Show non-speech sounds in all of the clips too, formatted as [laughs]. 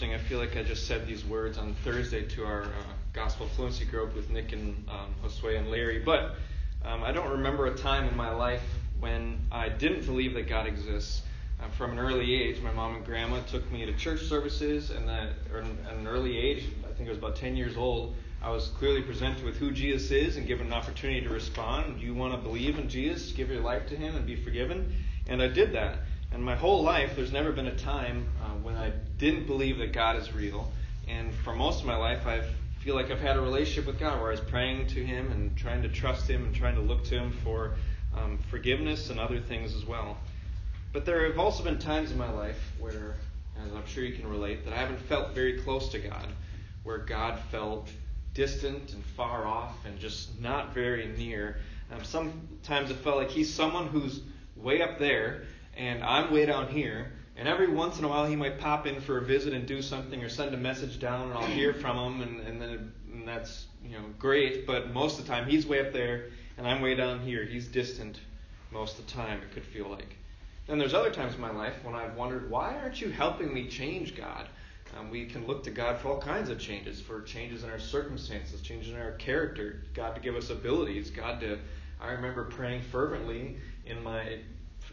interesting. I feel like I just said these words on Thursday to our uh, gospel fluency group with Nick and um, Josue and Larry, but um, I don't remember a time in my life when I didn't believe that God exists. Uh, from an early age, my mom and grandma took me to church services, and that, at an early age, I think I was about 10 years old, I was clearly presented with who Jesus is and given an opportunity to respond. Do you want to believe in Jesus, give your life to Him, and be forgiven? And I did that. And my whole life, there's never been a time uh, when I didn't believe that God is real. And for most of my life, I feel like I've had a relationship with God where I was praying to Him and trying to trust Him and trying to look to Him for um, forgiveness and other things as well. But there have also been times in my life where, as I'm sure you can relate, that I haven't felt very close to God, where God felt distant and far off and just not very near. Um, sometimes it felt like He's someone who's way up there and I'm way down here. And every once in a while, he might pop in for a visit and do something, or send a message down, and I'll hear from him, and, and then and that's you know great. But most of the time, he's way up there, and I'm way down here. He's distant most of the time. It could feel like. And there's other times in my life when I've wondered, why aren't you helping me change, God? Um, we can look to God for all kinds of changes, for changes in our circumstances, changes in our character, God to give us abilities, God to. I remember praying fervently in my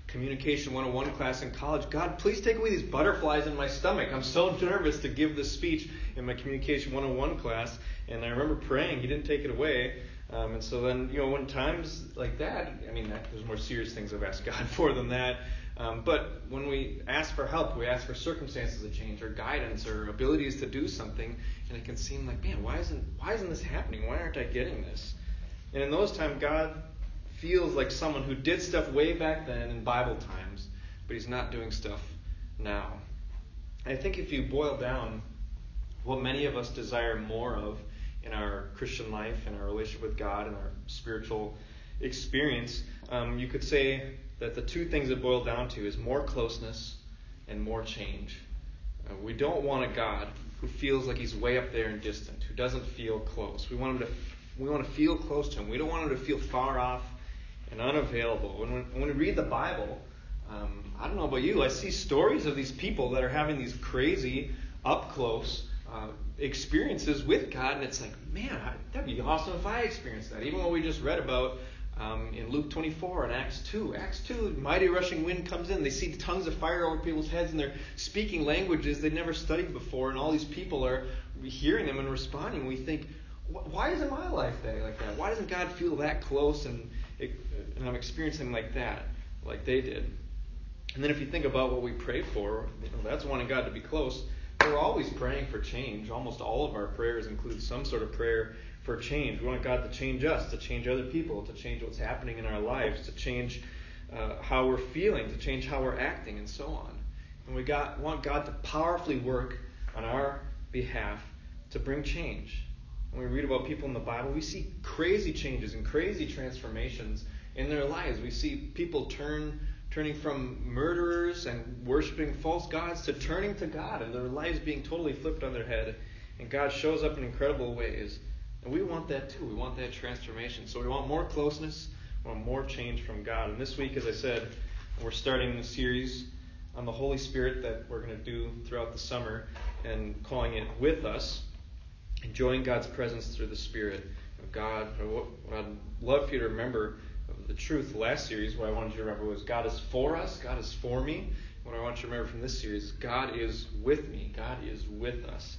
Communication 101 class in college, God, please take away these butterflies in my stomach. I'm so nervous to give this speech in my Communication 101 class. And I remember praying, He didn't take it away. Um, and so then, you know, when times like that, I mean, that, there's more serious things I've asked [laughs] God for than that. Um, but when we ask for help, we ask for circumstances to change, or guidance, or abilities to do something, and it can seem like, man, why isn't why isn't this happening? Why aren't I getting this? And in those times, God feels like someone who did stuff way back then in Bible times, but he's not doing stuff now. I think if you boil down what many of us desire more of in our Christian life, in our relationship with God, in our spiritual experience, um, you could say that the two things it boil down to is more closeness and more change. Uh, we don't want a God who feels like he's way up there and distant, who doesn't feel close. We want him to we want to feel close to him. We don't want him to feel far off and unavailable. When, when we read the Bible, um, I don't know about you, I see stories of these people that are having these crazy, up close uh, experiences with God, and it's like, man, that'd be awesome if I experienced that. Even what we just read about um, in Luke 24 and Acts 2. Acts 2, mighty rushing wind comes in. They see tongues of fire over people's heads, and they're speaking languages they'd never studied before, and all these people are hearing them and responding. We think, why isn't my life like that? Why doesn't God feel that close and and I'm experiencing like that, like they did. And then if you think about what we pray for, you know, that's wanting God to be close. We're always praying for change. Almost all of our prayers include some sort of prayer for change. We want God to change us, to change other people, to change what's happening in our lives, to change uh, how we're feeling, to change how we're acting, and so on. And we got, want God to powerfully work on our behalf to bring change. When we read about people in the Bible, we see crazy changes and crazy transformations in their lives. We see people turn turning from murderers and worshiping false gods to turning to God and their lives being totally flipped on their head. And God shows up in incredible ways. And we want that too. We want that transformation. So we want more closeness, we want more change from God. And this week, as I said, we're starting a series on the Holy Spirit that we're going to do throughout the summer and calling it With Us enjoying God's presence through the Spirit of God. What I'd love for you to remember the truth last series, what I wanted you to remember was God is for us, God is for me. What I want you to remember from this series God is with me, God is with us.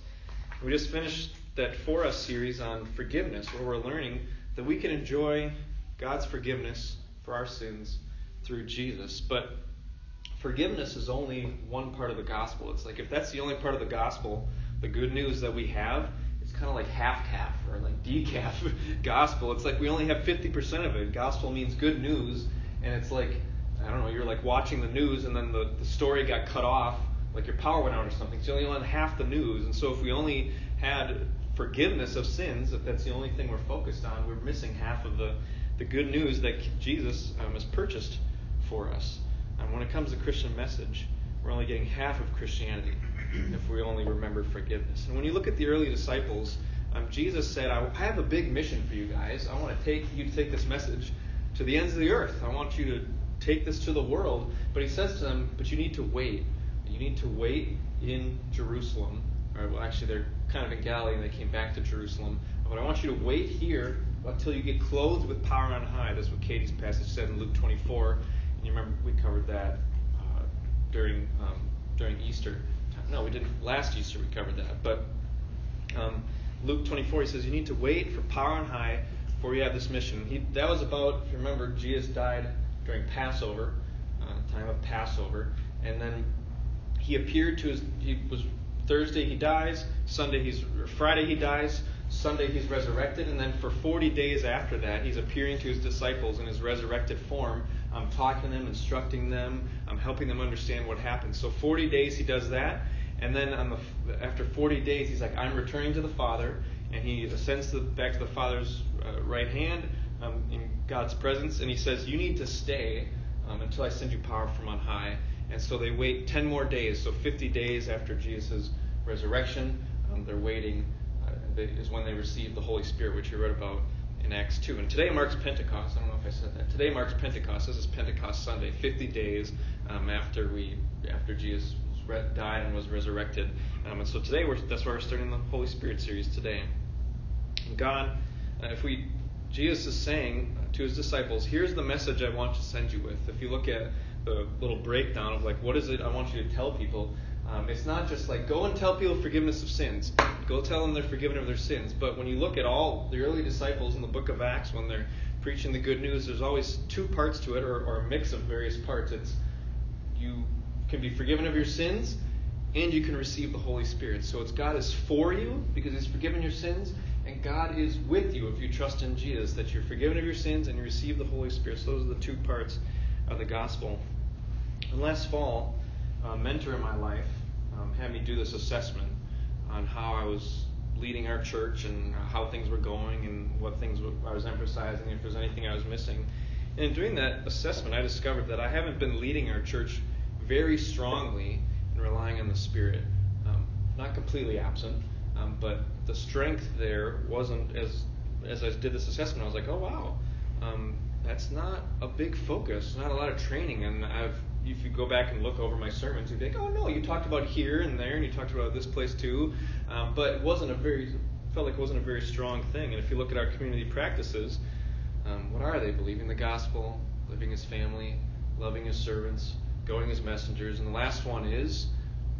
We just finished that For Us series on forgiveness, where we're learning that we can enjoy God's forgiveness for our sins through Jesus. But forgiveness is only one part of the gospel. It's like if that's the only part of the gospel, the good news that we have, kind of like half caf or like decaf [laughs] gospel. It's like we only have 50% of it. Gospel means good news, and it's like, I don't know, you're like watching the news and then the, the story got cut off, like your power went out or something. So you only on half the news. And so if we only had forgiveness of sins, if that's the only thing we're focused on, we're missing half of the, the good news that Jesus um, has purchased for us. And when it comes to Christian message, we're only getting half of Christianity if we only remember forgiveness. And when you look at the early disciples, um, Jesus said, I have a big mission for you guys. I want to take you to take this message to the ends of the earth. I want you to take this to the world. But he says to them, but you need to wait. You need to wait in Jerusalem or well, actually, they're kind of in Galilee and they came back to Jerusalem. But I want you to wait here until you get clothed with power on high. That's what Katie's passage said in Luke 24. And you remember we covered that uh, during um, during Easter. No, we didn't. Last Easter we covered that. But um, Luke 24, he says, You need to wait for power on high for you have this mission. He, that was about, if you remember, Jesus died during Passover, uh, time of Passover. And then he appeared to his, he was Thursday he dies, Sunday he's, Friday he dies, Sunday he's resurrected, and then for 40 days after that, he's appearing to his disciples in his resurrected form. I'm talking to them, instructing them, I'm helping them understand what happened. So 40 days he does that, and then on the, after 40 days, he's like, I'm returning to the Father, and he ascends to, back to the Father's uh, right hand um, in God's presence, and he says, You need to stay um, until I send you power from on high. And so they wait 10 more days, so 50 days after Jesus' resurrection. Um, they're waiting, uh, is when they receive the Holy Spirit, which you read about in Acts 2. And today marks Pentecost. I don't know if I said that. Today marks Pentecost. This is Pentecost Sunday, 50 days um, after we after Jesus died and was resurrected. Um, and so today, that's why we're starting the Holy Spirit series today. And God, uh, if we, Jesus is saying to his disciples, here's the message I want to send you with. If you look at the little breakdown of like, what is it I want you to tell people? Um, it's not just like go and tell people forgiveness of sins. Go tell them they're forgiven of their sins. But when you look at all the early disciples in the book of Acts, when they're preaching the good news, there's always two parts to it, or, or a mix of various parts. It's you can be forgiven of your sins, and you can receive the Holy Spirit. So it's God is for you because He's forgiven your sins, and God is with you if you trust in Jesus, that you're forgiven of your sins and you receive the Holy Spirit. So those are the two parts of the gospel. And last fall, a mentor in my life um, had me do this assessment on how I was leading our church and how things were going and what things I was emphasizing, if there's anything I was missing. And in doing that assessment, I discovered that I haven't been leading our church very strongly in relying on the Spirit. Um, not completely absent, um, but the strength there wasn't as as I did this assessment. I was like, oh wow, um, that's not a big focus, not a lot of training. And I've if you go back and look over my sermons, you'd be like, oh no, you talked about here and there, and you talked about this place too, um, but it wasn't a very felt like it wasn't a very strong thing. And if you look at our community practices, um, what are they? Believing the gospel, living as family, loving as servants, going as messengers, and the last one is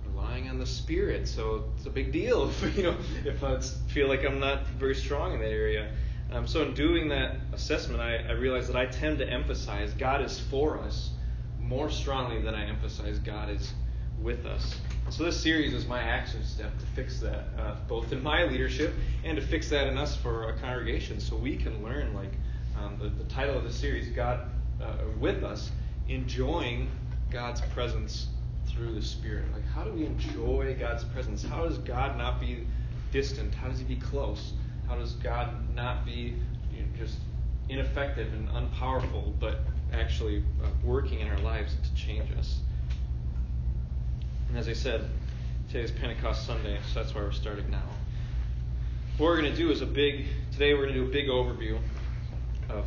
relying on the Spirit. So it's a big deal [laughs] if you know if I feel like I'm not very strong in that area. Um, so in doing that assessment, I, I realized that I tend to emphasize God is for us more strongly than I emphasize God is with us. So this series is my action step to fix that, uh, both in my leadership and to fix that in us for a congregation, so we can learn. Like um, the, the title of the series, God uh, with us, enjoying God's presence through the Spirit. Like, how do we enjoy God's presence? How does God not be distant? How does He be close? How does God not be you know, just ineffective and unpowerful, but actually uh, working in our lives to change us? And as I said, today is Pentecost Sunday, so that's why we're starting now. What we're going to do is a big, today we're going to do a big overview of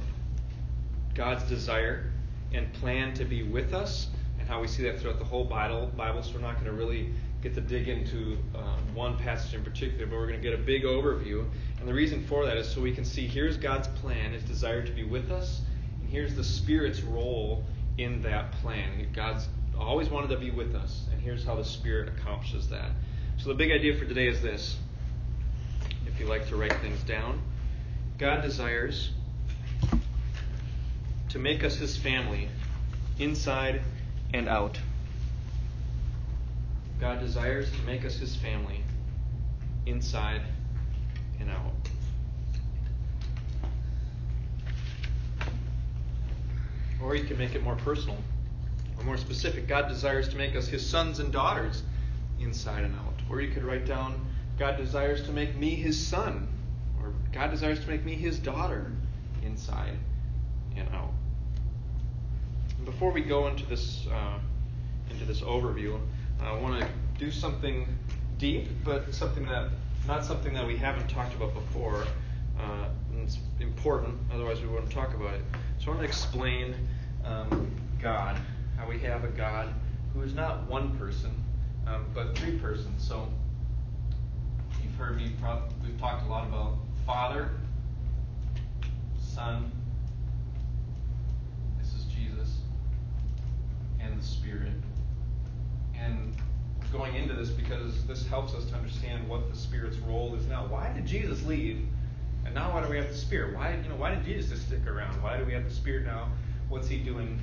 God's desire and plan to be with us how we see that throughout the whole Bible. Bible so we're not going to really get to dig into uh, one passage in particular, but we're going to get a big overview. And the reason for that is so we can see here's God's plan, His desire to be with us, and here's the Spirit's role in that plan. God's always wanted to be with us, and here's how the Spirit accomplishes that. So the big idea for today is this. If you like to write things down, God desires to make us His family inside and out. God desires to make us his family inside and out. Or you can make it more personal or more specific. God desires to make us his sons and daughters inside and out. Or you could write down, God desires to make me his son. Or God desires to make me his daughter inside and out before we go into this uh, into this overview, I want to do something deep, but something that not something that we haven't talked about before. Uh, and it's important, otherwise we wouldn't talk about it. So I want to explain um, God, how we have a God who is not one person, um, but three persons. So you've heard me, we've talked a lot about Father, Son, this is Jesus, and the Spirit. And going into this because this helps us to understand what the Spirit's role is now. Why did Jesus leave? And now why do we have the Spirit? Why, you know, why did Jesus just stick around? Why do we have the Spirit now? What's he doing?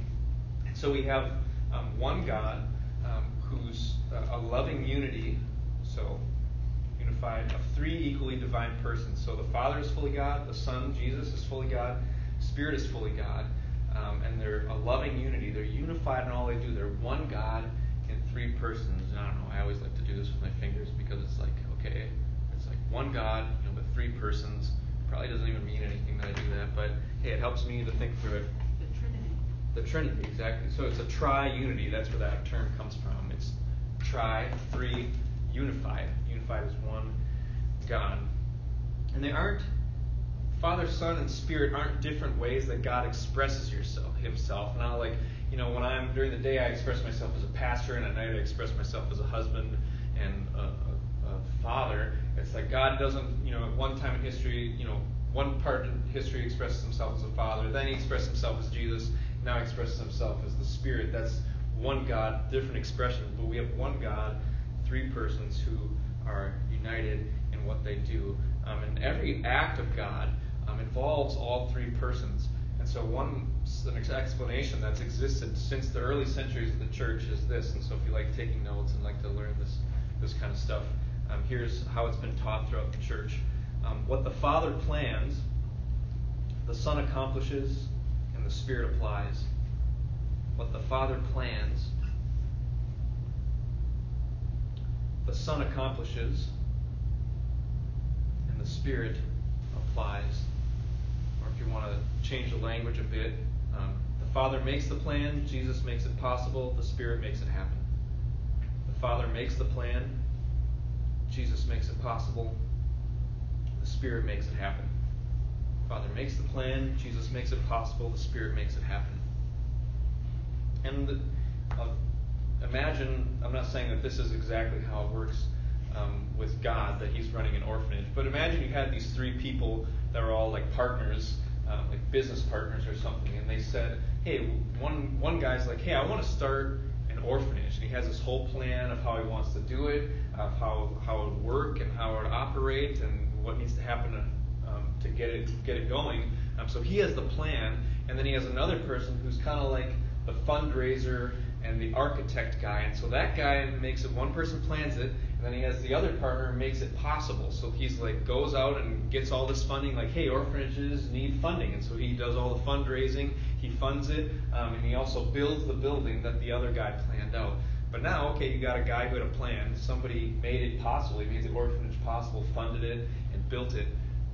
And so we have um, one God um, who's a, loving unity. So unified of three equally divine persons. So the Father is fully God, the Son, Jesus, is fully God, Spirit is fully God, um, and they're a loving unified in all they do. They're one God in three persons. And I don't know. I always like to do this with my fingers because it's like okay, it's like one God, you know, but three persons. Probably doesn't even mean anything that I do that, but hey, it helps me to think through it. The Trinity. The Trinity, exactly. So it's a tri-unity. That's where that term comes from. It's tri, three, unified. Unified as one God. And they aren't Father, Son, and Spirit aren't different ways that God expresses yourself, Himself. Not like, you know, when I'm during the day, I express myself as a pastor, and at night, I express myself as a husband and a, a, a father. It's like God doesn't, you know, at one time in history, you know, one part in history expresses Himself as a father, then He expresses Himself as Jesus, now He expresses Himself as the Spirit. That's one God, different expressions, but we have one God, three persons who are united in what they do. Um, and every act of God um, involves all three persons. So, one an explanation that's existed since the early centuries of the church is this. And so, if you like taking notes and like to learn this this kind of stuff, um, here's how it's been taught throughout the church. Um, what the Father plans, the Son accomplishes, and the Spirit applies. What the Father plans, the Son accomplishes, and the Spirit applies. Want to change the language a bit, um, the Father makes the plan, Jesus makes it possible, the Spirit makes it happen. The Father makes the plan, Jesus makes it possible, the Spirit makes it happen. The Father makes the plan, Jesus makes it possible, the Spirit makes it happen. And the, uh, imagine, I'm not saying that this is exactly how it works um, with God, that He's running an orphanage, but imagine you had these three people that were all like partners, uh, like business partners or something, and they said, hey, one, one guy's like, hey, I want to start an orphanage, and he has this whole plan of how he wants to do it, of how, how it would work, and how it would operate, and what needs to happen to, um, to get it get it going. Um, so he has the plan, and then he has another person who's kind of like the fundraiser and the architect guy. And so that guy makes it, one person plans it, and then he has the other partner makes it possible. So he's like, goes out and gets all this funding, like, hey, orphanages need funding. And so he does all the fundraising, he funds it, um, and he also builds the building that the other guy planned out. But now, okay, you got a guy who had a plan. Somebody made it possible. He made the orphanage possible, funded it, and built it.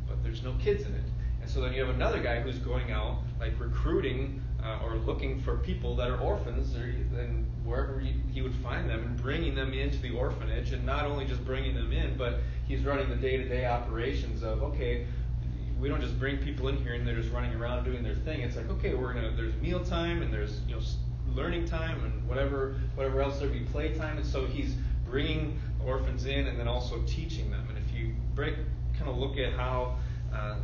But there's no kids in it. And so then you have another guy who's going out, like recruiting uh, or looking for people that are orphans, or, and wherever he, he would find them, and bringing them into the orphanage, and not only just bringing them in, but he's running the day-to-day operations of okay, we don't just bring people in here and they're just running around doing their thing. It's like okay, we're gonna there's meal time and there's you know learning time and whatever whatever else there be play time, and so he's bringing orphans in and then also teaching them. And if you break kind of look at how uh,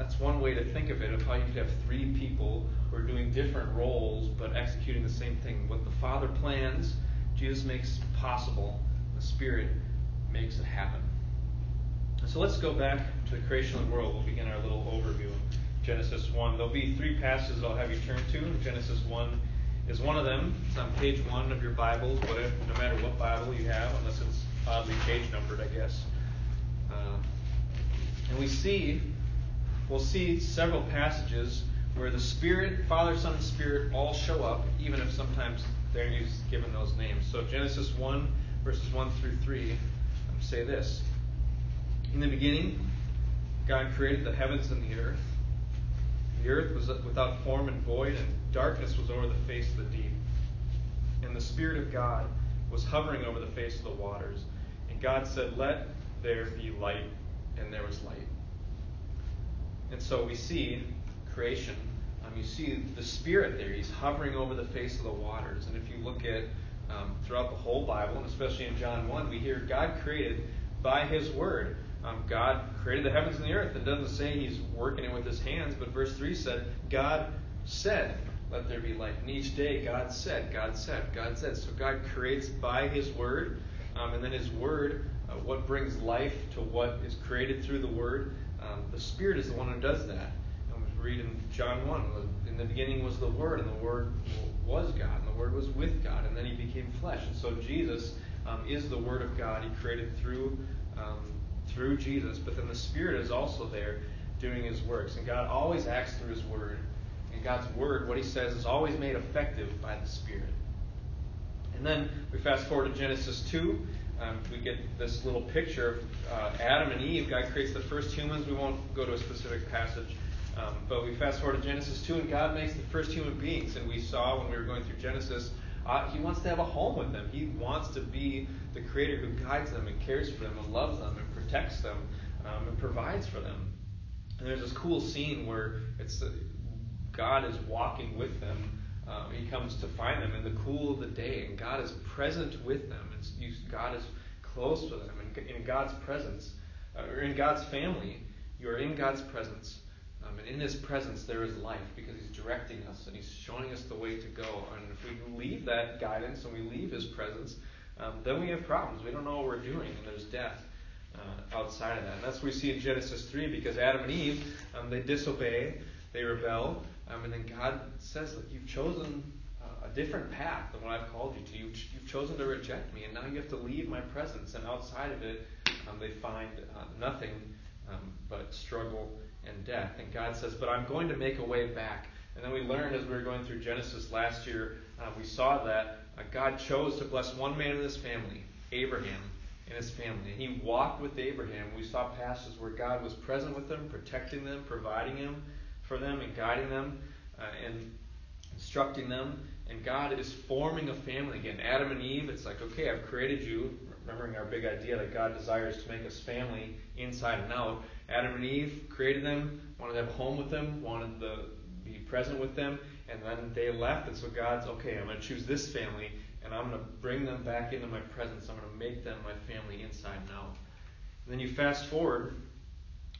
that's one way to think of it, of how you could have three people who are doing different roles but executing the same thing. What the Father plans, Jesus makes possible. The Spirit makes it happen. So let's go back to the creation of the world. We'll begin our little overview. Genesis 1. There'll be three passages I'll have you turn to. Genesis 1 is one of them. It's on page 1 of your Bible, whatever, no matter what Bible you have, unless it's oddly page numbered, I guess. Uh, and we see we'll see several passages where the Spirit, Father, Son, and Spirit all show up, even if sometimes they're given those names. So Genesis 1, verses 1 through 3 say this In the beginning, God created the heavens and the earth. The earth was without form and void, and darkness was over the face of the deep. And the Spirit of God was hovering over the face of the waters. And God said, Let there be light, and there was light. And so we see creation. Um, you see the Spirit there. He's hovering over the face of the waters. And if you look at um, throughout the whole Bible, and especially in John 1, we hear God created by His Word. um, God created the heavens and the earth. It doesn't say He's working it with His hands, but verse 3 said, God said, Let there be light. And each day, God said, God said, God said. So God creates by His Word, um, and then His Word, uh, what brings life to what is created through the Word. Um, the Spirit is the one who does that. And we read in John 1, in the beginning was the Word, and the Word was God, and the Word was with God, and then He became flesh. And so Jesus um, is the Word of God. He created through um, through Jesus, but then the Spirit is also there doing His works. And God always acts through His Word. And God's Word, what He says, is always made effective by the Spirit. And then we fast forward to Genesis 2. Um, we get this little picture of uh, Adam and Eve. God creates the first humans. We won't go to a specific passage. Um, but we fast forward to Genesis 2, and God makes the first human beings. And we saw when we were going through Genesis, uh, He wants to have a home with them. He wants to be the Creator who guides them and cares for them and loves them and protects them um, and provides for them. And there's this cool scene where it's uh, God is walking with them um, he comes to find them in the cool of the day, and God is present with them. You, God is close to them, and in God's presence, uh, or in God's family, you are in God's presence. Um, and in His presence, there is life because He's directing us and He's showing us the way to go. And if we leave that guidance and we leave His presence, um, then we have problems. We don't know what we're doing, and there's death uh, outside of that. And that's what we see in Genesis 3 because Adam and Eve, um, they disobey, they rebel, um, and then God says, that you've chosen a different path than what I've called you to. You've, you've chosen to reject me, and now you have to leave my presence. And outside of it, um, they find uh, nothing um, but struggle and death. And God says, But I'm going to make a way back. And then we learned as we were going through Genesis last year, uh, we saw that uh, God chose to bless one man in his family, Abraham, and his family. And he walked with Abraham. We saw passages where God was present with them, protecting them, providing him for them and guiding them uh, and instructing them. And God is forming a family again. Adam and Eve, it's like, okay, I've created you. Remembering our big idea that God desires to make us family inside and out. Adam and Eve created them, wanted to have a home with them, wanted to be present with them, and then they left. And so God's, okay, I'm going to choose this family, and I'm going to bring them back into my presence. I'm going to make them my family inside and out. And then you fast forward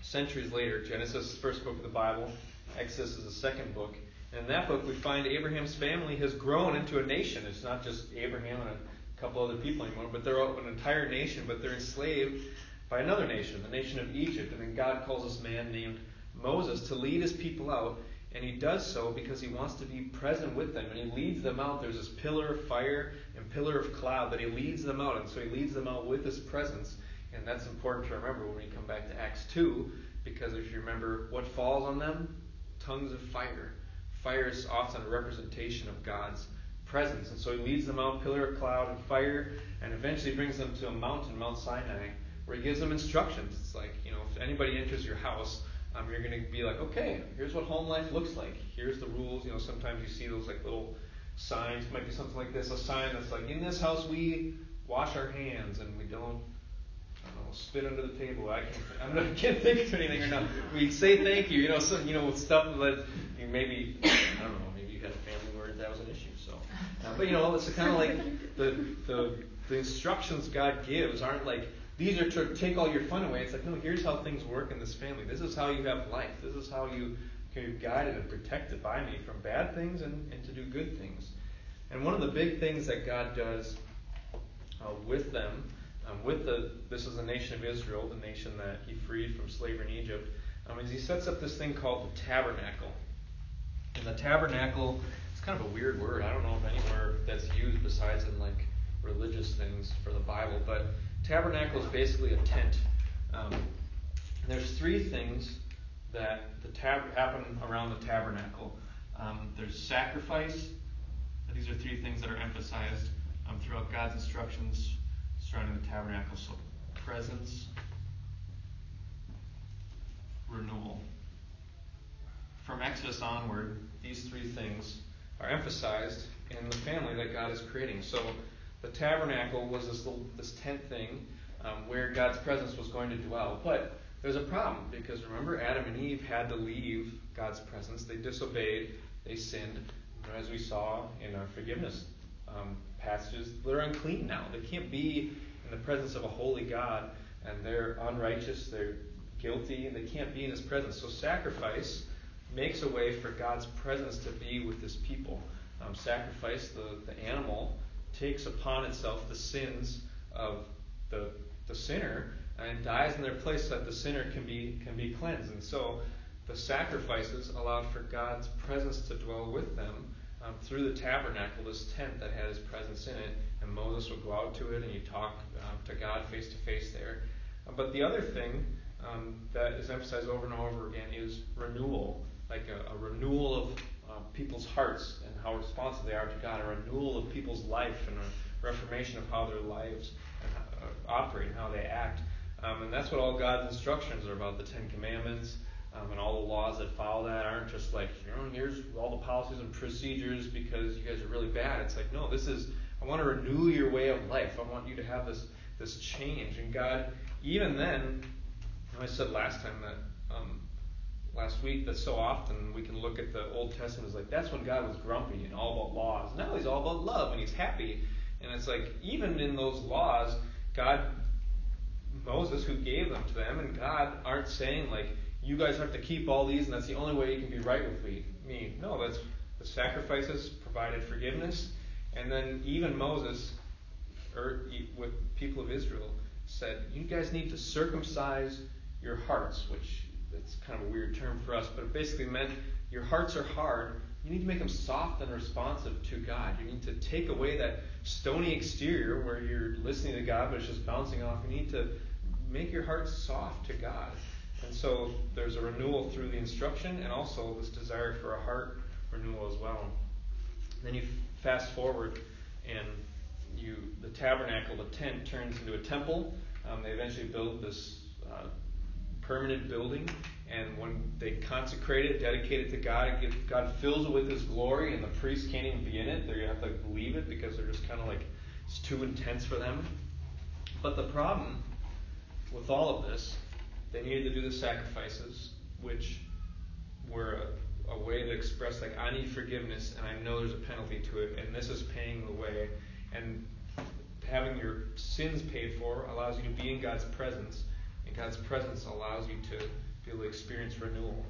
centuries later, Genesis, is the first book of the Bible, Exodus is the second book. In that book, we find Abraham's family has grown into a nation. It's not just Abraham and a couple other people anymore, but they're an entire nation, but they're enslaved by another nation, the nation of Egypt. And then God calls this man named Moses to lead his people out. And he does so because he wants to be present with them. And he leads them out. There's this pillar of fire and pillar of cloud that he leads them out. And so he leads them out with his presence. And that's important to remember when we come back to Acts 2, because if you remember what falls on them, tongues of fire. Fire is often a representation of God's presence. And so he leads them out, pillar of cloud and fire, and eventually brings them to a mountain, Mount Sinai, where he gives them instructions. It's like, you know, if anybody enters your house, um, you're going to be like, okay, here's what home life looks like. Here's the rules. You know, sometimes you see those like little signs. It might be something like this, a sign that's like, in this house we wash our hands and we don't spit under the table. I can't, [laughs] I'm not, I can't think of anything right now. We say thank you, you know, some, you know, stuff that you maybe, I don't know, maybe you had a family where that was an issue. So, uh, but you know, it's kind of [laughs] like the, the the instructions God gives aren't like these are to take all your fun away. It's like no, here's how things work in this family. This is how you have life. This is how you can be guided and protected by me from bad things and, and to do good things. And one of the big things that God does uh, with them um, with the this is the nation of Israel, the nation that he freed from slavery in Egypt, um, is he sets up this thing called the tabernacle. And the tabernacle it's kind of a weird word. I don't know if anywhere that's used besides in like religious things for the Bible, but tabernacle is basically a tent. Um, there's three things that the tab- happen around the tabernacle. Um, there's sacrifice. These are three things that are emphasized um, throughout God's instructions surrounding the tabernacle. So presence, renewal. From Exodus onward, these three things are emphasized in the family that God is creating. So the tabernacle was this little, this tent thing um, where God's presence was going to dwell. But there's a problem because remember, Adam and Eve had to leave God's presence. They disobeyed, they sinned, as we saw in our forgiveness um, passages, they're unclean now. They can't be in the presence of a holy God and they're unrighteous, they're guilty, and they can't be in His presence. So sacrifice makes a way for God's presence to be with His people. Um, sacrifice, the, the animal, takes upon itself the sins of the, the sinner and dies in their place so that the sinner can be, can be cleansed. And so the sacrifices allowed for God's presence to dwell with them um, through the tabernacle, this tent that had his presence in it. And Moses would go out to it and he'd talk um, to God face to face there. Uh, but the other thing um, that is emphasized over and over again is renewal, like a, a renewal of uh, people's hearts and how responsive they are to God, a renewal of people's life and a reformation of how their lives uh, operate and how they act. Um, and that's what all God's instructions are about the Ten Commandments. Um, and all the laws that follow that aren't just like, you know, here's all the policies and procedures because you guys are really bad. It's like, no, this is, I want to renew your way of life. I want you to have this, this change. And God, even then, I said last time that, um, last week, that so often we can look at the Old Testament as like, that's when God was grumpy and all about laws. Now he's all about love and he's happy. And it's like, even in those laws, God, Moses, who gave them to them, and God aren't saying like, you guys have to keep all these, and that's the only way you can be right with me. No, that's the sacrifices provided forgiveness, and then even Moses, or with people of Israel, said, you guys need to circumcise your hearts, which it's kind of a weird term for us, but it basically meant your hearts are hard. You need to make them soft and responsive to God. You need to take away that stony exterior where you're listening to God, but it's just bouncing off. You need to make your heart soft to God. And so there's a renewal through the instruction and also this desire for a heart renewal as well. Then you fast forward and you the tabernacle, the tent turns into a temple. Um, they eventually build this uh, permanent building, and when they consecrate it, dedicate it to God, God fills it with His glory, and the priests can't even be in it. They have to leave it because they're just kind of like it's too intense for them. But the problem with all of this they needed to do the sacrifices, which were a, a, way to express, like, I need forgiveness, and I know there's a penalty to it, and this is paying the way. And having your sins paid for allows you to be in God's presence, and God's presence allows you to be able to experience renewal.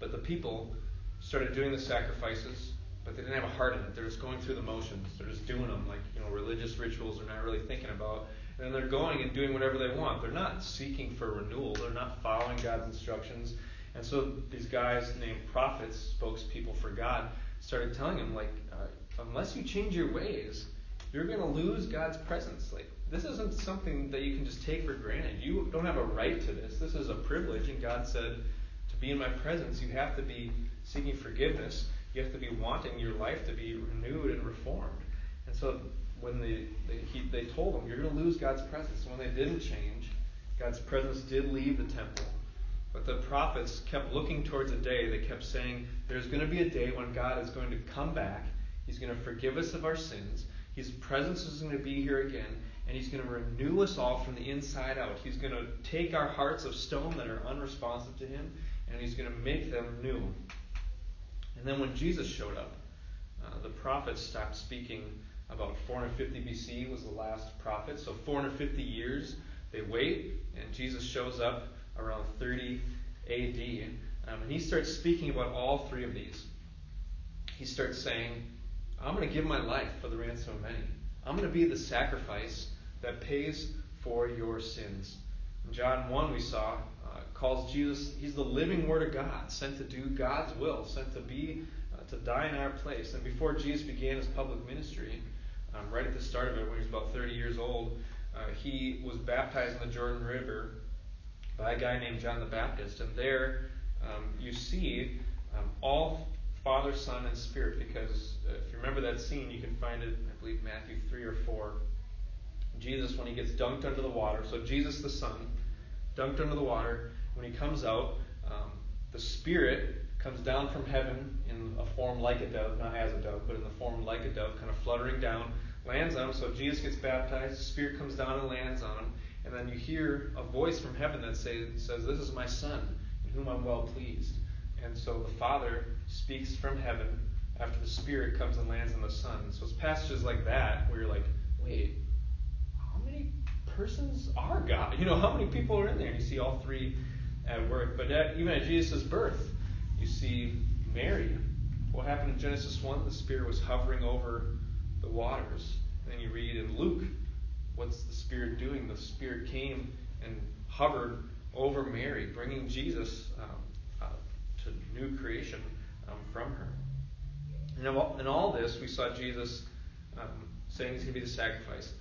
But the people started doing the sacrifices, but they didn't have a heart in it. They're just going through the motions. They're just doing them like you know religious rituals. They're not really thinking about and they're going and doing whatever they want. They're not seeking for renewal. They're not following God's instructions. And so these guys named prophets, spokespeople for God, started telling him like, uh, unless you change your ways, you're going to lose God's presence. Like this isn't something that you can just take for granted. You don't have a right to this. This is a privilege. And God said, to be in my presence, you have to be seeking forgiveness. You have to be wanting your life to be renewed and reformed. And so when they, they, he, they told them, you're going to lose God's presence. When they didn't change, God's presence did leave the temple. But the prophets kept looking towards a day. They kept saying, there's going to be a day when God is going to come back. He's going to forgive us of our sins. His presence is going to be here again. And He's going to renew us all from the inside out. He's going to take our hearts of stone that are unresponsive to Him, and He's going to make them new. And then when Jesus showed up, uh, the prophets stopped speaking about 450 BC was the last prophet. So 450 years they wait, and Jesus shows up around 30 AD. Um, and he starts speaking about all three of these. He starts saying, I'm going to give my life for the ransom of many. I'm going to be the sacrifice that pays for your sins. In John 1, we saw, uh, calls Jesus, he's the living Word of God, sent to do God's will, sent to be, uh, to die in our place. And before Jesus began his public ministry, um, right at the start of it, when he was about 30 years old, uh, he was baptized in the Jordan River by a guy named John the Baptist. And there um, you see um, all Father, Son, and Spirit, because uh, if you remember that scene, you can find it, I believe, Matthew 3 or 4. Jesus, when he gets dunked under the water, so Jesus the Son, dunked under the water, when he comes out, um, the Spirit comes down from heaven in a form like a dove, not as a dove, but in the form like a dove, kind of fluttering down, lands on him. So Jesus gets baptized, the Spirit comes down and lands on him, and then you hear a voice from heaven that say, says, This is my Son, in whom I'm well pleased. And so the Father speaks from heaven after the Spirit comes and lands on the Son. So it's passages like that where you're like, wait, how many persons are God. You know, how many people are in there? And you see all three at work. But at, even at Jesus' birth, you see Mary. What happened in Genesis 1? The Spirit was hovering over the waters. Then you read in Luke, what's the Spirit doing? The Spirit came and hovered over Mary, bringing Jesus um, uh, to new creation um, from her. And in all this, we saw Jesus um, saying he's going to be the sacrifice.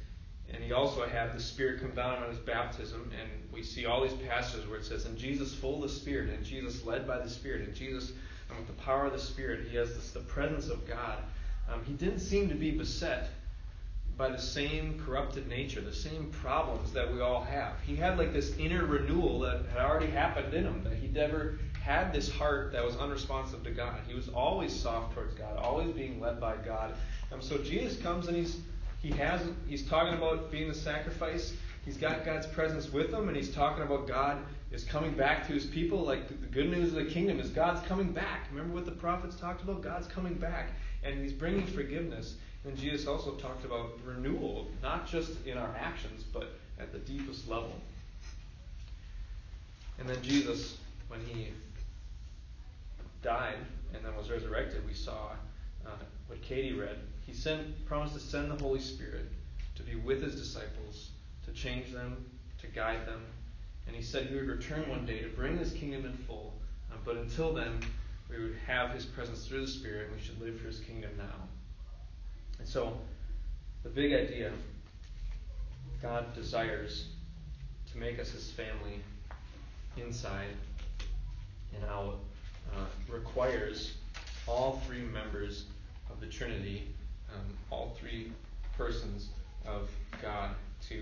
And he also had the Spirit come down on his baptism. And we see all these passages where it says, And Jesus full of the Spirit, and Jesus led by the Spirit, and Jesus, with the power of the Spirit, he has this, the presence of God. Um, he didn't seem to be beset by the same corrupted nature, the same problems that we all have. He had like this inner renewal that had already happened in him, that he never had this heart that was unresponsive to God. He was always soft towards God, always being led by God. Um, so Jesus comes and he's he has he's talking about being the sacrifice. He's got God's presence with him, and he's talking about God is coming back to his people. Like the good news of the kingdom is God's coming back. Remember what the prophets talked about? God's coming back, and he's bringing forgiveness. And Jesus also talked about renewal, not just in our actions, but at the deepest level. And then Jesus, when he died and then was resurrected, we saw uh, what Katie read. He sent, promised to send the Holy Spirit to be with his disciples, to change them, to guide them. And he said he would return one day to bring his kingdom in full. Uh, but until then, we would have his presence through the Spirit, and we should live for his kingdom now. And so, the big idea God desires to make us his family inside and out uh, requires all three members of the Trinity, um, all three persons of God to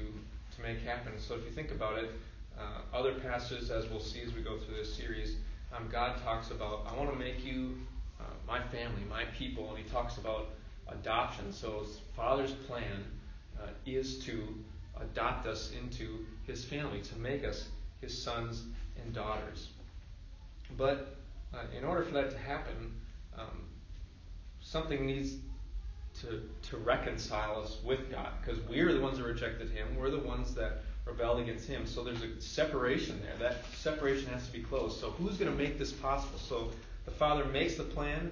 to make happen. So if you think about it, uh, other passages, as we'll see as we go through this series, um, God talks about, I want to make you uh, my family, my people, and He talks about adoption. So his Father's plan uh, is to adopt us into His family, to make us His sons and daughters. But uh, in order for that to happen, um, something needs to, to reconcile us with God because we're the ones that rejected Him. We're the ones that rebelled against Him. So there's a separation there. That separation has to be closed. So who's going to make this possible? So the Father makes the plan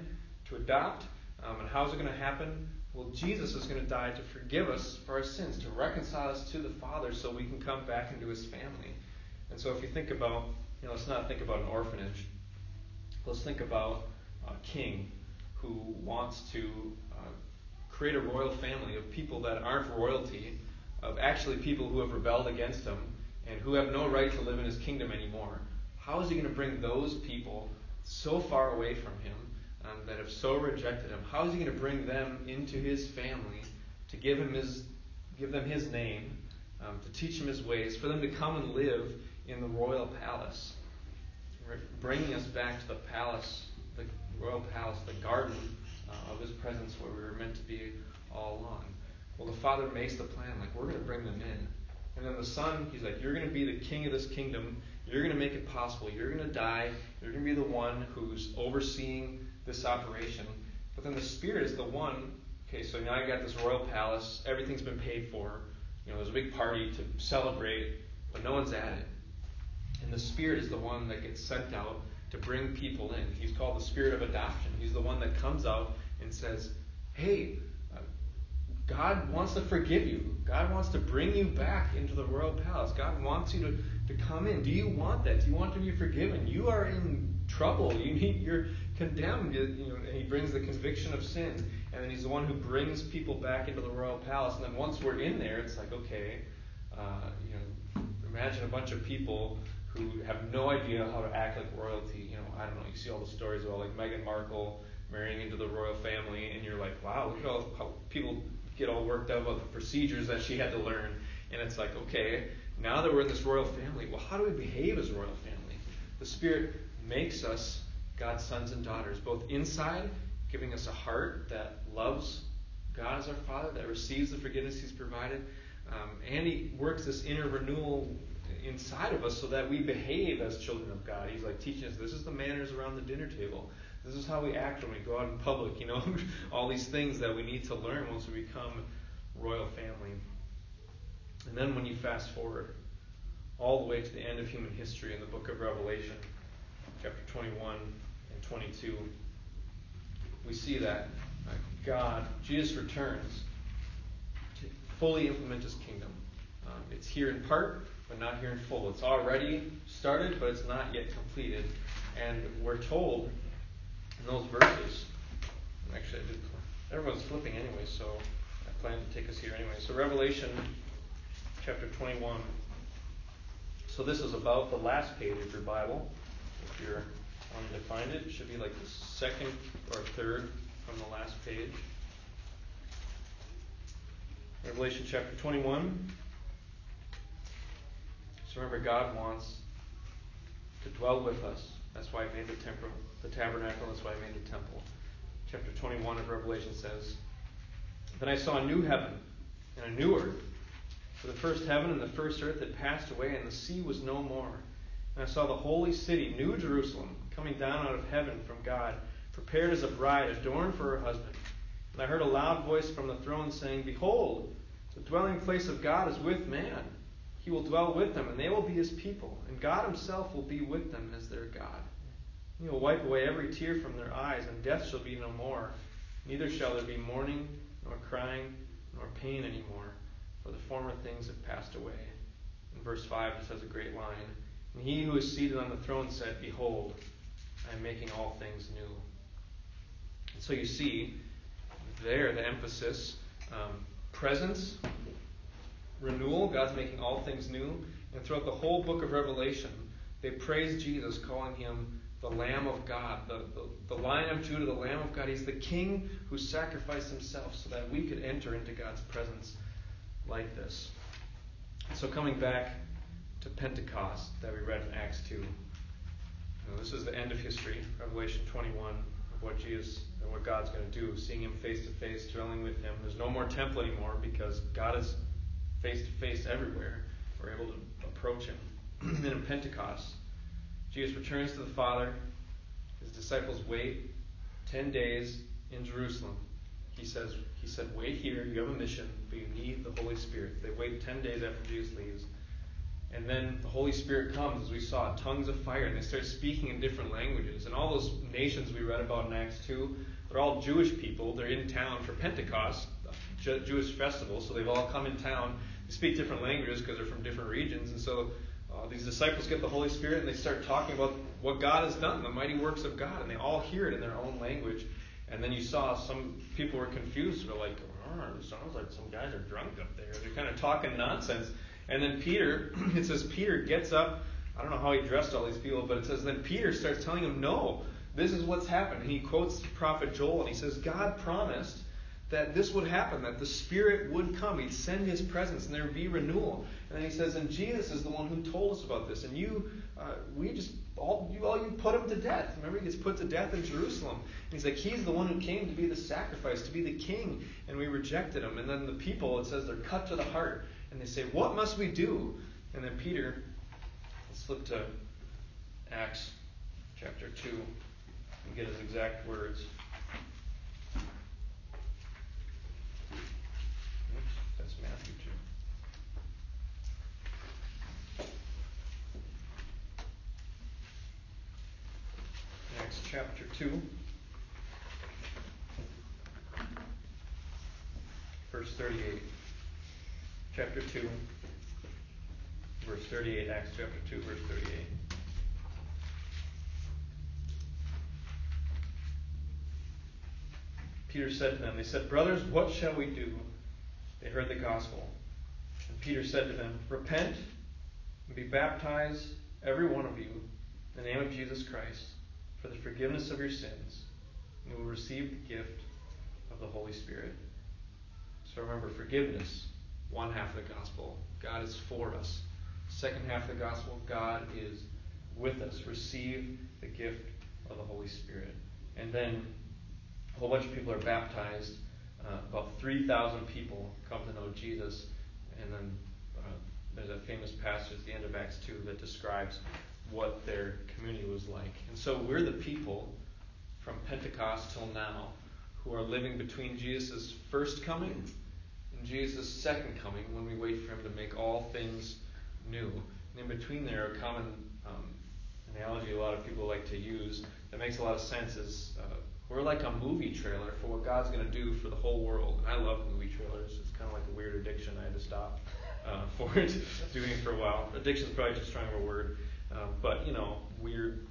to adopt. Um, and how's it going to happen? Well, Jesus is going to die to forgive us for our sins, to reconcile us to the Father so we can come back into His family. And so if you think about, you know, let's not think about an orphanage. Let's think about a king who wants to uh, create a royal family of people that aren't royalty, of actually people who have rebelled against him and who have no right to live in his kingdom anymore. How is he going to bring those people so far away from him um, that have so rejected him? How is he going to bring them into his family to give him his, give them his name, um, to teach him his ways, for them to come and live in the royal palace? bringing us back to the palace, the royal palace, the garden uh, of His presence where we were meant to be all along. Well, the Father makes the plan, like, we're going to bring them in. And then the Son, He's like, you're going to be the king of this kingdom. You're going to make it possible. You're going to die. You're going to be the one who's overseeing this operation. But then the Spirit is the one. Okay, so now you got this royal palace. Everything's been paid for. You know, there's a big party to celebrate, but no one's at it. And the Spirit is the one that gets sent out to bring people in. He's called the Spirit of adoption. He's the one that comes out and says, Hey, uh, God wants to forgive you. God wants to bring you back into the royal palace. God wants you to, to come in. Do you want that? Do you want to be forgiven? You are in trouble. You need, you're condemned. You, know, and he brings the conviction of sin. And then he's the one who brings people back into the royal palace. And then once we're in there, it's like, okay, uh, you know, imagine a bunch of people who have no idea how to act like royalty. You know, I don't know. You see all the stories about like Meghan Markle marrying into the royal family, and you're like, wow, look at all how people get all worked up about the procedures that she had to learn. And it's like, okay, now that we're in this royal family, well, how do we behave as a royal family? The Spirit makes us God's sons and daughters, both inside, giving us a heart that loves God as our Father, that receives the forgiveness He's provided, um, and He works this inner renewal inside of us so that we behave as children of God. He's like teaching us this is the manners around the dinner table. This is how we act when we go out in public, you know, [laughs] all these things that we need to learn once we become royal family. And then when you fast forward all the way to the end of human history in the book of Revelation, chapter 21 and 22, we see that God, Jesus returns to fully implement his kingdom. Um, it's here in part, but not here in full. It's already started, but it's not yet completed. And we're told in those verses, actually, I did, everyone's flipping anyway, so I plan to take us here anyway. So, Revelation chapter 21. So, this is about the last page of your Bible. If you're wanting to find it, it should be like the second or third from the last page. Revelation chapter 21. Remember, God wants to dwell with us. That's why He made the, temple, the tabernacle. That's why He made the temple. Chapter 21 of Revelation says, Then I saw a new heaven and a new earth. For the first heaven and the first earth had passed away, and the sea was no more. And I saw the holy city, New Jerusalem, coming down out of heaven from God, prepared as a bride, adorned for her husband. And I heard a loud voice from the throne saying, Behold, the dwelling place of God is with man. He will dwell with them, and they will be his people, and God himself will be with them as their God. He will wipe away every tear from their eyes, and death shall be no more. Neither shall there be mourning, nor crying, nor pain any more, for the former things have passed away. In verse 5, it says a great line. And he who is seated on the throne said, Behold, I am making all things new. And so you see there the emphasis um, presence, renewal, God's making all things new. And throughout the whole book of Revelation, they praise Jesus, calling him the Lamb of God, the, the, the Lion of Judah, the Lamb of God. He's the King who sacrificed himself so that we could enter into God's presence like this. So, coming back to Pentecost that we read in Acts 2, this is the end of history, Revelation 21, of what Jesus and what God's going to do, seeing Him face to face, dwelling with Him. There's no more temple anymore because God is face to face everywhere. We're able to approach Him. [clears throat] and then in Pentecost, Jesus returns to the Father. His disciples wait 10 days in Jerusalem. He says, He said, Wait here, you have a mission, but you need the Holy Spirit. They wait 10 days after Jesus leaves. And then the Holy Spirit comes, as we saw, tongues of fire, and they start speaking in different languages. And all those nations we read about in Acts 2, they're all Jewish people. They're in town for Pentecost, Jewish festival, so they've all come in town. They speak different languages because they're from different regions. And so uh, these disciples get the Holy Spirit and they start talking about what God has done, the mighty works of God, and they all hear it in their own language. And then you saw some people were confused. They're like, oh, it sounds like some guys are drunk up there. They're kind of talking nonsense. And then Peter, [clears throat] it says Peter gets up. I don't know how he dressed all these people, but it says then Peter starts telling him, no, this is what's happened. And he quotes prophet Joel and he says, God promised that this would happen, that the Spirit would come. He'd send His presence and there would be renewal. And then he says, and Jesus is the one who told us about this. And you, uh, we just, all you, all you put him to death. Remember, he gets put to death in Jerusalem. And he's like, he's the one who came to be the sacrifice, to be the king. And we rejected him. And then the people, it says, they're cut to the heart. And they say, what must we do? And then Peter, let's flip to Acts chapter 2 and get his exact words. chapter 2, verse 38. Chapter 2, verse 38. Acts chapter 2, verse 38. Peter said to them, They said, Brothers, what shall we do? They heard the gospel. And Peter said to them, Repent and be baptized, every one of you, in the name of Jesus Christ for the forgiveness of your sins, and you will receive the gift of the Holy Spirit. So remember, forgiveness, one half of the gospel. God is for us. Second half of the gospel, God is with us. Receive the gift of the Holy Spirit. And then a whole bunch of people are baptized. Uh, about 3,000 people come to know Jesus. And then uh, there's a famous passage at the end of Acts 2 that describes what their community was like. And so we're the people from Pentecost till now who are living between Jesus' first coming and Jesus' second coming when we wait for Him to make all things new. And in between there, a common um, analogy a lot of people like to use that makes a lot of sense is uh, we're like a movie trailer for what God's going to do for the whole world. And I love movie trailers. It's kind of like a weird addiction I had to stop uh, [laughs] for it, doing it for a while. Addiction is probably too strong a word. Um, but, you know, weird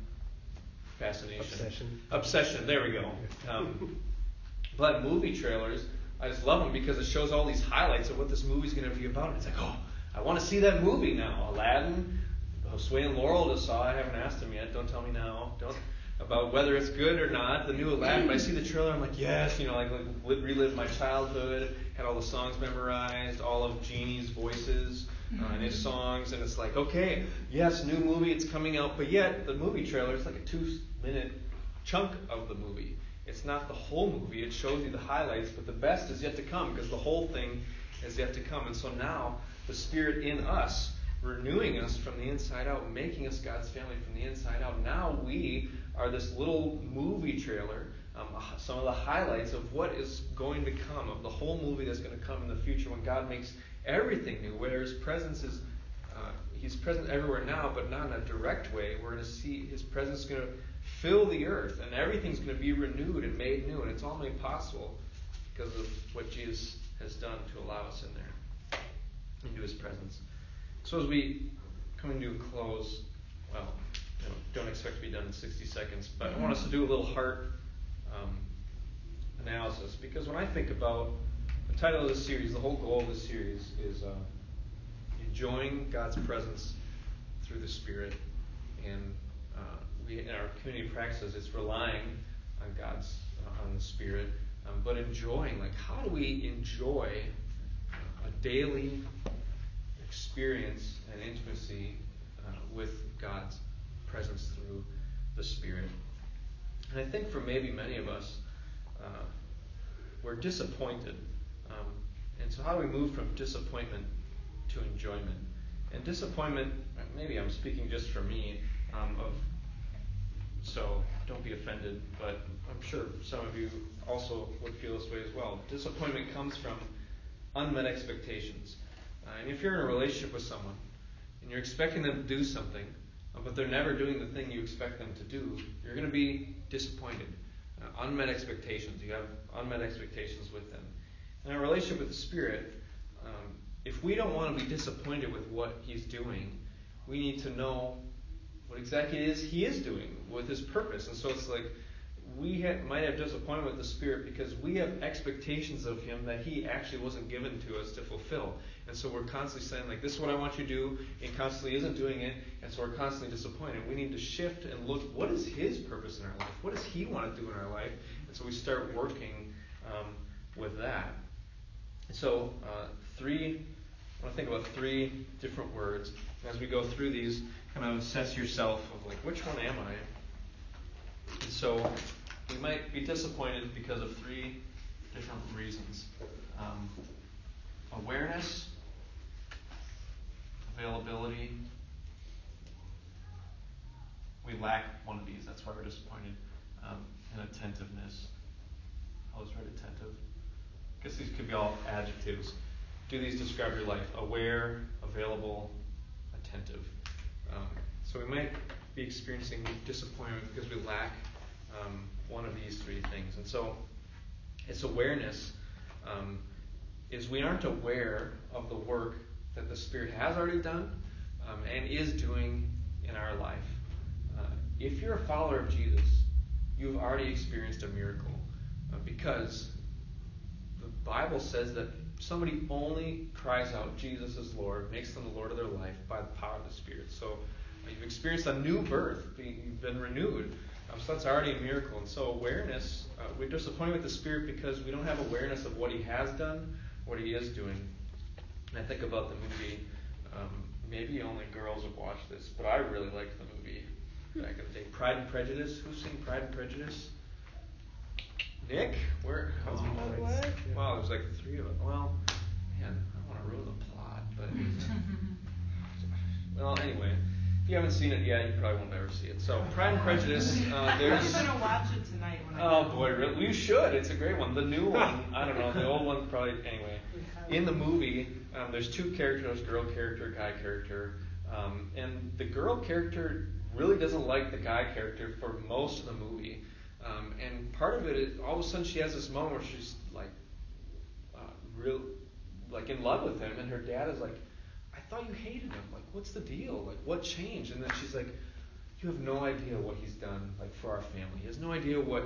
fascination. Obsession. Obsession, there we go. Um, [laughs] but movie trailers, I just love them because it shows all these highlights of what this movie's going to be about. And it's like, oh, I want to see that movie now. Aladdin, Josue and Laurel just saw. I haven't asked them yet. Don't tell me now. Don't about whether it's good or not. The new Aladdin. But I see the trailer. I'm like, yes. You know, like, like relive my childhood. Had all the songs memorized. All of Genie's voices uh, and his songs. And it's like, okay, yes, new movie. It's coming out. But yet the movie trailer is like a two-minute chunk of the movie. It's not the whole movie. It shows you the highlights, but the best is yet to come because the whole thing is yet to come. And so now the Spirit in us renewing us from the inside out, making us God's family from the inside out. Now we are this little movie trailer, um, some of the highlights of what is going to come, of the whole movie that's going to come in the future when God makes everything new, where His presence is. Uh, he's present everywhere now, but not in a direct way. We're going to see His presence is going to fill the earth, and everything's going to be renewed and made new, and it's all made possible because of what Jesus has done to allow us in there, into His presence. So as we come to a close, well, you know, don't expect to be done in 60 seconds, but I want us to do a little heart um, analysis because when I think about the title of this series, the whole goal of this series is uh, enjoying God's presence through the Spirit, and uh, we in our community practices, it's relying on God's uh, on the Spirit, um, but enjoying like how do we enjoy a daily experience and intimacy uh, with God's presence through the Spirit. And I think for maybe many of us, uh, we're disappointed. Um, and so, how do we move from disappointment to enjoyment? And disappointment, maybe I'm speaking just for me, um, of so don't be offended, but I'm sure some of you also would feel this way as well. Disappointment comes from unmet expectations. Uh, and if you're in a relationship with someone and you're expecting them to do something, uh, but they're never doing the thing you expect them to do, you're going to be disappointed. Uh, unmet expectations. You have unmet expectations with them. In our relationship with the Spirit, um, if we don't want to be disappointed with what He's doing, we need to know what exactly it is He is doing with His purpose. And so it's like we have, might have disappointment with the Spirit because we have expectations of Him that He actually wasn't given to us to fulfill. And so we're constantly saying, like, this is what I want you to do, and constantly isn't doing it, and so we're constantly disappointed. We need to shift and look, what is His purpose in our life? What does He want to do in our life? And so we start working um, with that. So, uh, three, I want to think about three different words. And as we go through these, kind of assess yourself of, like, which one am I? And so we might be disappointed because of three different reasons um, awareness, availability. We lack one of these. That's why we're disappointed. Um, and attentiveness. I was right attentive. I guess these could be all adjectives. Do these describe your life? Aware, available, attentive. Um, so we might be experiencing disappointment because we lack um, one of these three things. And so it's awareness um, is we aren't aware of the work that the Spirit has already done um, and is doing in our life. Uh, if you're a follower of Jesus, you've already experienced a miracle uh, because Bible says that somebody only cries out, Jesus is Lord, makes them the Lord of their life by the power of the Spirit. So uh, you've experienced a new birth, you've been renewed. Um, so that's already a miracle. And so awareness, uh, we're disappointed with the Spirit because we don't have awareness of what He has done, what He is doing. And I think about the movie. Um, maybe only girls have watched this, but I really liked the movie back in the day. Pride and Prejudice. Who's seen Pride and Prejudice? Nick? Where? Oh, what? Wow, there's like three of them. Well, man, I don't want to ruin the plot, but. [laughs] well, anyway. If you haven't seen it yet, you probably won't ever see it. So, Pride and Prejudice. Uh, [laughs] there's. I'm gonna watch it tonight when I. Oh boy, really? You should. It's a great one. The new [laughs] one, I don't know. The old one probably. Anyway, in the movie, um, there's two characters: girl character, guy character. Um, and the girl character really doesn't like the guy character for most of the movie. Um, and part of it is all of a sudden she has this moment where she's like, uh, real, like in love with him, and her dad is like, "I thought you hated him. Like, what's the deal? Like, what changed?" And then she's like, "You have no idea what he's done, like for our family. He has no idea what."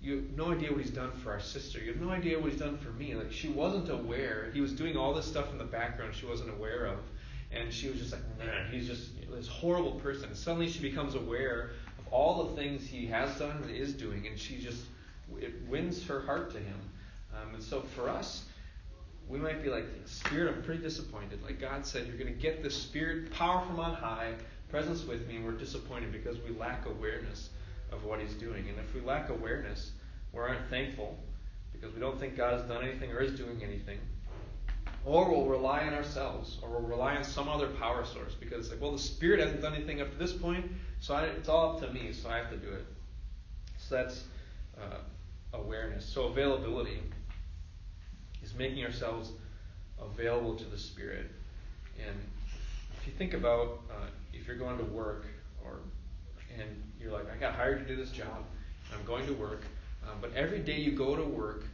You have no idea what he's done for our sister. You have no idea what he's done for me. Like she wasn't aware. He was doing all this stuff in the background she wasn't aware of and she was just like, man, he's just this horrible person. And suddenly she becomes aware all the things he has done and is doing, and she just it wins her heart to him. Um, and so for us, we might be like, Spirit, I'm pretty disappointed. Like God said, you're going to get the Spirit, power from on high, presence with me, and we're disappointed because we lack awareness of what He's doing. And if we lack awareness, we aren't thankful because we don't think God has done anything or is doing anything or we'll rely on ourselves, or we'll rely on some other power source because it's like, well, the Spirit hasn't done anything up to this point, so I, it's all up to me, so I have to do it. So that's uh, awareness. So availability is making ourselves available to the Spirit. And if you think about uh, if you're going to work, or and you're like, I got hired to do this job, I'm going to work, um, but every day you go to work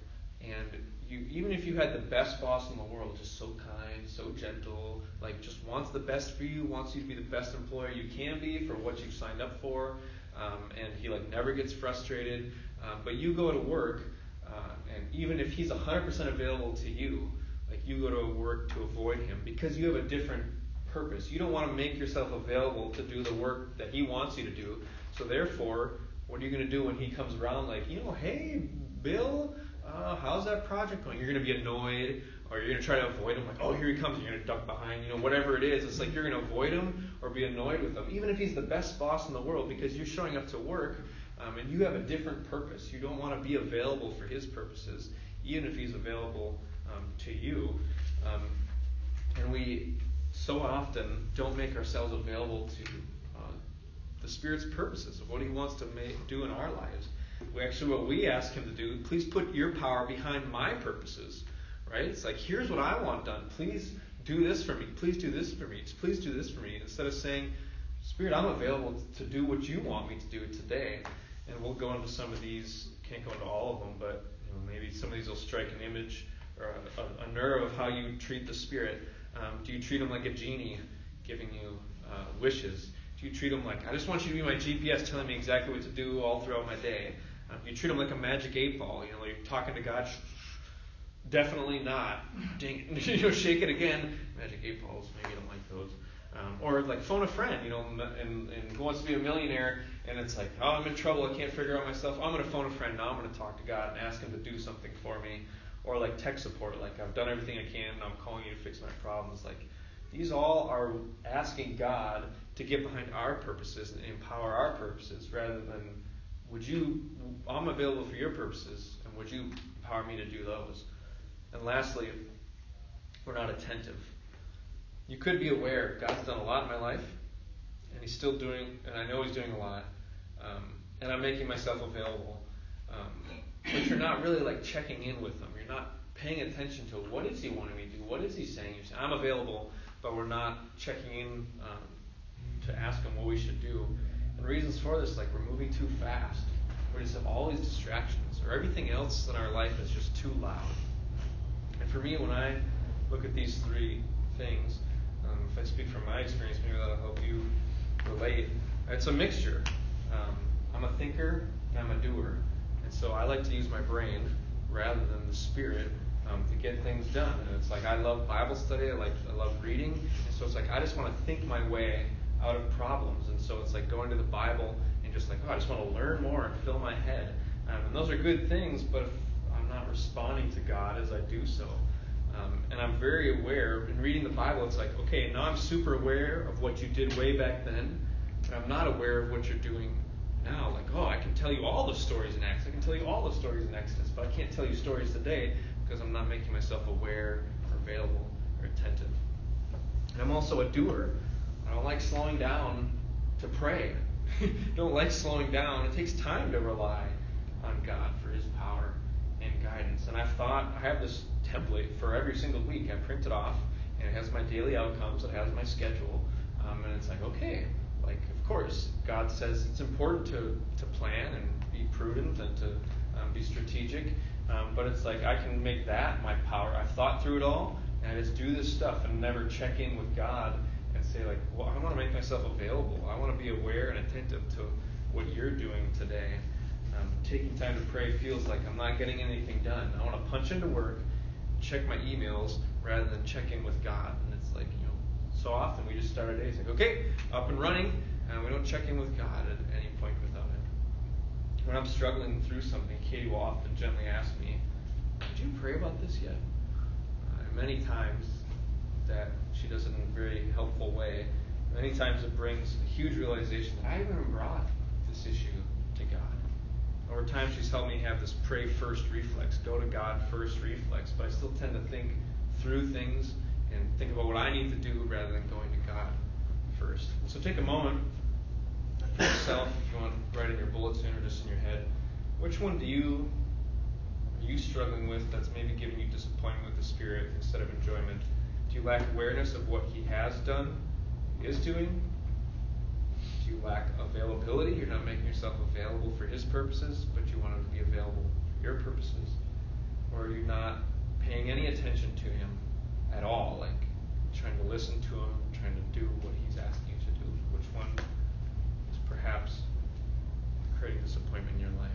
and you even if you had the best boss in the world, just so kind, so gentle, like just wants the best for you, wants you to be the best employer you can be for what you've signed up for, um, and he like never gets frustrated. Um, but you go to work, uh, and even if he's 100% available to you, like you go to work to avoid him because you have a different purpose. You don't want to make yourself available to do the work that he wants you to do. So therefore, what are you going to do when he comes around like, you know, hey, Bill, uh, how's that project going? You're going to be annoyed, or you're going to try to avoid him, like, oh, here he comes, you're going to duck behind, you know, whatever it is. It's like you're going to avoid him or be annoyed with him, even if he's the best boss in the world, because you're showing up to work um, and you have a different purpose. You don't want to be available for his purposes, even if he's available um, to you. Um, and we so often don't make ourselves available to uh, the Spirit's purposes of what He wants to make, do in our lives actually what we ask him to do please put your power behind my purposes right? It's like here's what i want done. Please do this for me. Please do this for me. Please do this for me. Instead of saying spirit i'm available to do what you want me to do today. And we'll go into some of these can't go into all of them but you know, maybe some of these will strike an image or a, a, nerve of how you treat the spirit. Um, do you treat him like a genie giving you uh, wishes? Do you treat him like i just want you to be my gps telling me exactly what to do all throughout my day um, you treat them like a magic eight ball. You know, you're talking to God. Definitely not. Ding, [laughs] you know, shake it again. Magic eight balls. Maybe you don't like those. Um, or like phone a friend. You know, and, and who wants to be a millionaire, and it's like, oh, I'm in trouble. I can't figure out myself. I'm to phone a friend. Now I'm to talk to God and ask Him to do something for me. Or like tech support. Like I've done everything I can. and I'm calling you to fix my problems. Like these all are asking God to get behind our purposes and empower our purposes rather than would you, I'm available for your purposes, and would you empower me to do those? And lastly, we're not attentive. You could be aware God's done a lot in my life, and He's still doing, and I know He's doing a lot, um, and I'm making myself available. Um, but you're not really like checking in with Him. You're not paying attention to what is He wanting me to do? What is He saying? You're saying, I'm available, but we're not checking in um, to ask Him what we should do. And reasons for this, like we're moving too fast. We just have all these distractions, or everything else in our life is just too loud. And for me, when I look at these three things, um, if I speak from my experience, maybe that'll help you relate. It's a mixture. Um, I'm a thinker and I'm a doer. And so I like to use my brain rather than the spirit um, to get things done. And it's like I love Bible study. I like I love reading. And so it's like I just want to think my way out of problems. And so it's like going to the Bible and just like, oh, I just want to learn more and fill my head. Um, and those are good things, but if I'm not responding to God as I do so, um, and I'm very aware in reading the Bible, it's like, okay, now I'm super aware of what you did way back then, but I'm not aware of what you're doing now. Like, oh, I can tell you all the stories in Acts. I can tell you all the stories in Exodus, but I can't tell you stories today because I'm not making myself aware or available or attentive. And I'm also a doer. I don't like slowing down to pray. [laughs] don't like slowing down. It takes time to rely on God for His power and guidance. And I've thought, I have this template for every single week. I print it off, and it has my daily outcomes. It has my schedule, um, and it's like, okay, like of course, God says it's important to to plan and be prudent and to um, be strategic. Um, but it's like I can make that my power. I've thought through it all, and I just do this stuff and never check in with God say like, well, I want to make myself available. I want to be aware and attentive to what you're doing today. Um, taking time to pray feels like I'm not getting anything done. I want to punch into work, check my emails rather than check in with God. And it's like, you know, so often we just start our days like, okay, up and running, and we don't check in with God at any point without it. When I'm struggling through something, Katie will often gently ask me, Did you pray about this yet? Uh, many times that she does it in a very helpful way. Many times it brings a huge realization that I haven't brought this issue to God. Over time, she's helped me have this pray first reflex, go to God first reflex, but I still tend to think through things and think about what I need to do rather than going to God first. So take a moment for yourself, if you want to write in your bullets or just in your head. Which one do you are you struggling with that's maybe giving you disappointment with the Spirit instead of enjoyment? Do you lack awareness of what He has done, is doing, do you lack availability? You're not making yourself available for His purposes, but you want Him to be available for your purposes. Or are you not paying any attention to Him at all? Like trying to listen to Him, trying to do what He's asking you to do. Which one is perhaps creating disappointment in your life?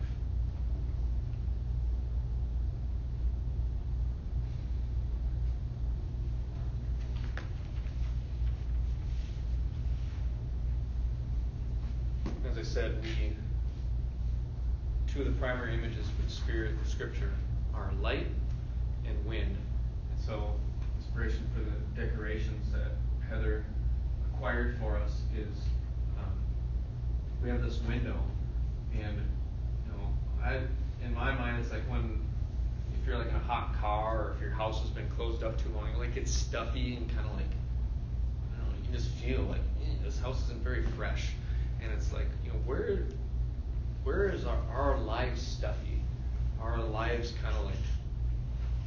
Said, we two of the primary images for the Spirit of Scripture are light and wind. And so, inspiration for the decorations that Heather acquired for us is um, we have this window, and you know, I in my mind it's like when if you're like in a hot car or if your house has been closed up too long, like it's stuffy and kind of like I don't know, you just feel like eh, this house isn't very fresh and it's like, you know, where where is our, our lives stuffy? Our lives kind of like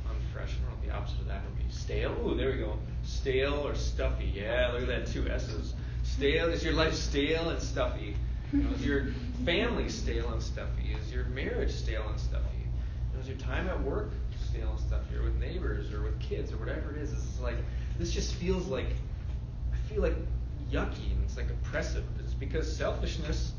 unfresh. I don't know the opposite of that would be. Stale? Ooh, there we go. Stale or stuffy. Yeah, look at that, two S's. Stale, is your life stale and stuffy? You know, is your family stale and stuffy? Is your marriage stale and stuffy? You know, is your time at work stale and stuffy? Or with neighbors or with kids or whatever it is? It's like, this just feels like, I feel like yucky and it's like oppressive. Because selfishness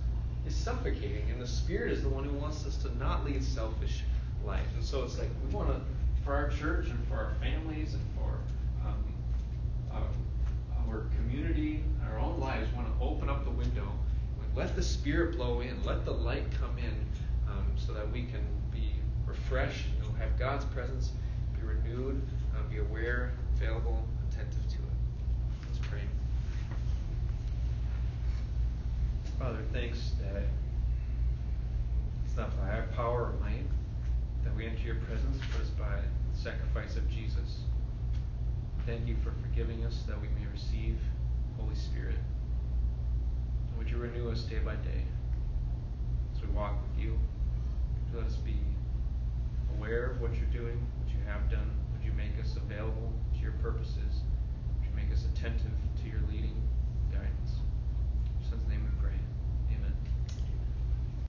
is suffocating, and the Spirit is the one who wants us to not lead selfish life. And so it's like we want to, for our church and for our families and for um, our, our community, our own lives, want to open up the window, let the Spirit blow in, let the light come in, um, so that we can be refreshed, you know, have God's presence, be renewed, uh, be aware, available, attentive to it. Let's pray. Father, thanks that it's not by our power or might that we enter your presence, but it's by the sacrifice of Jesus. Thank you for forgiving us that we may receive Holy Spirit. Would you renew us day by day as we walk with you? Let us be aware of what you're doing, what you have done. Would you make us available to your purposes? Would you make us attentive to your leading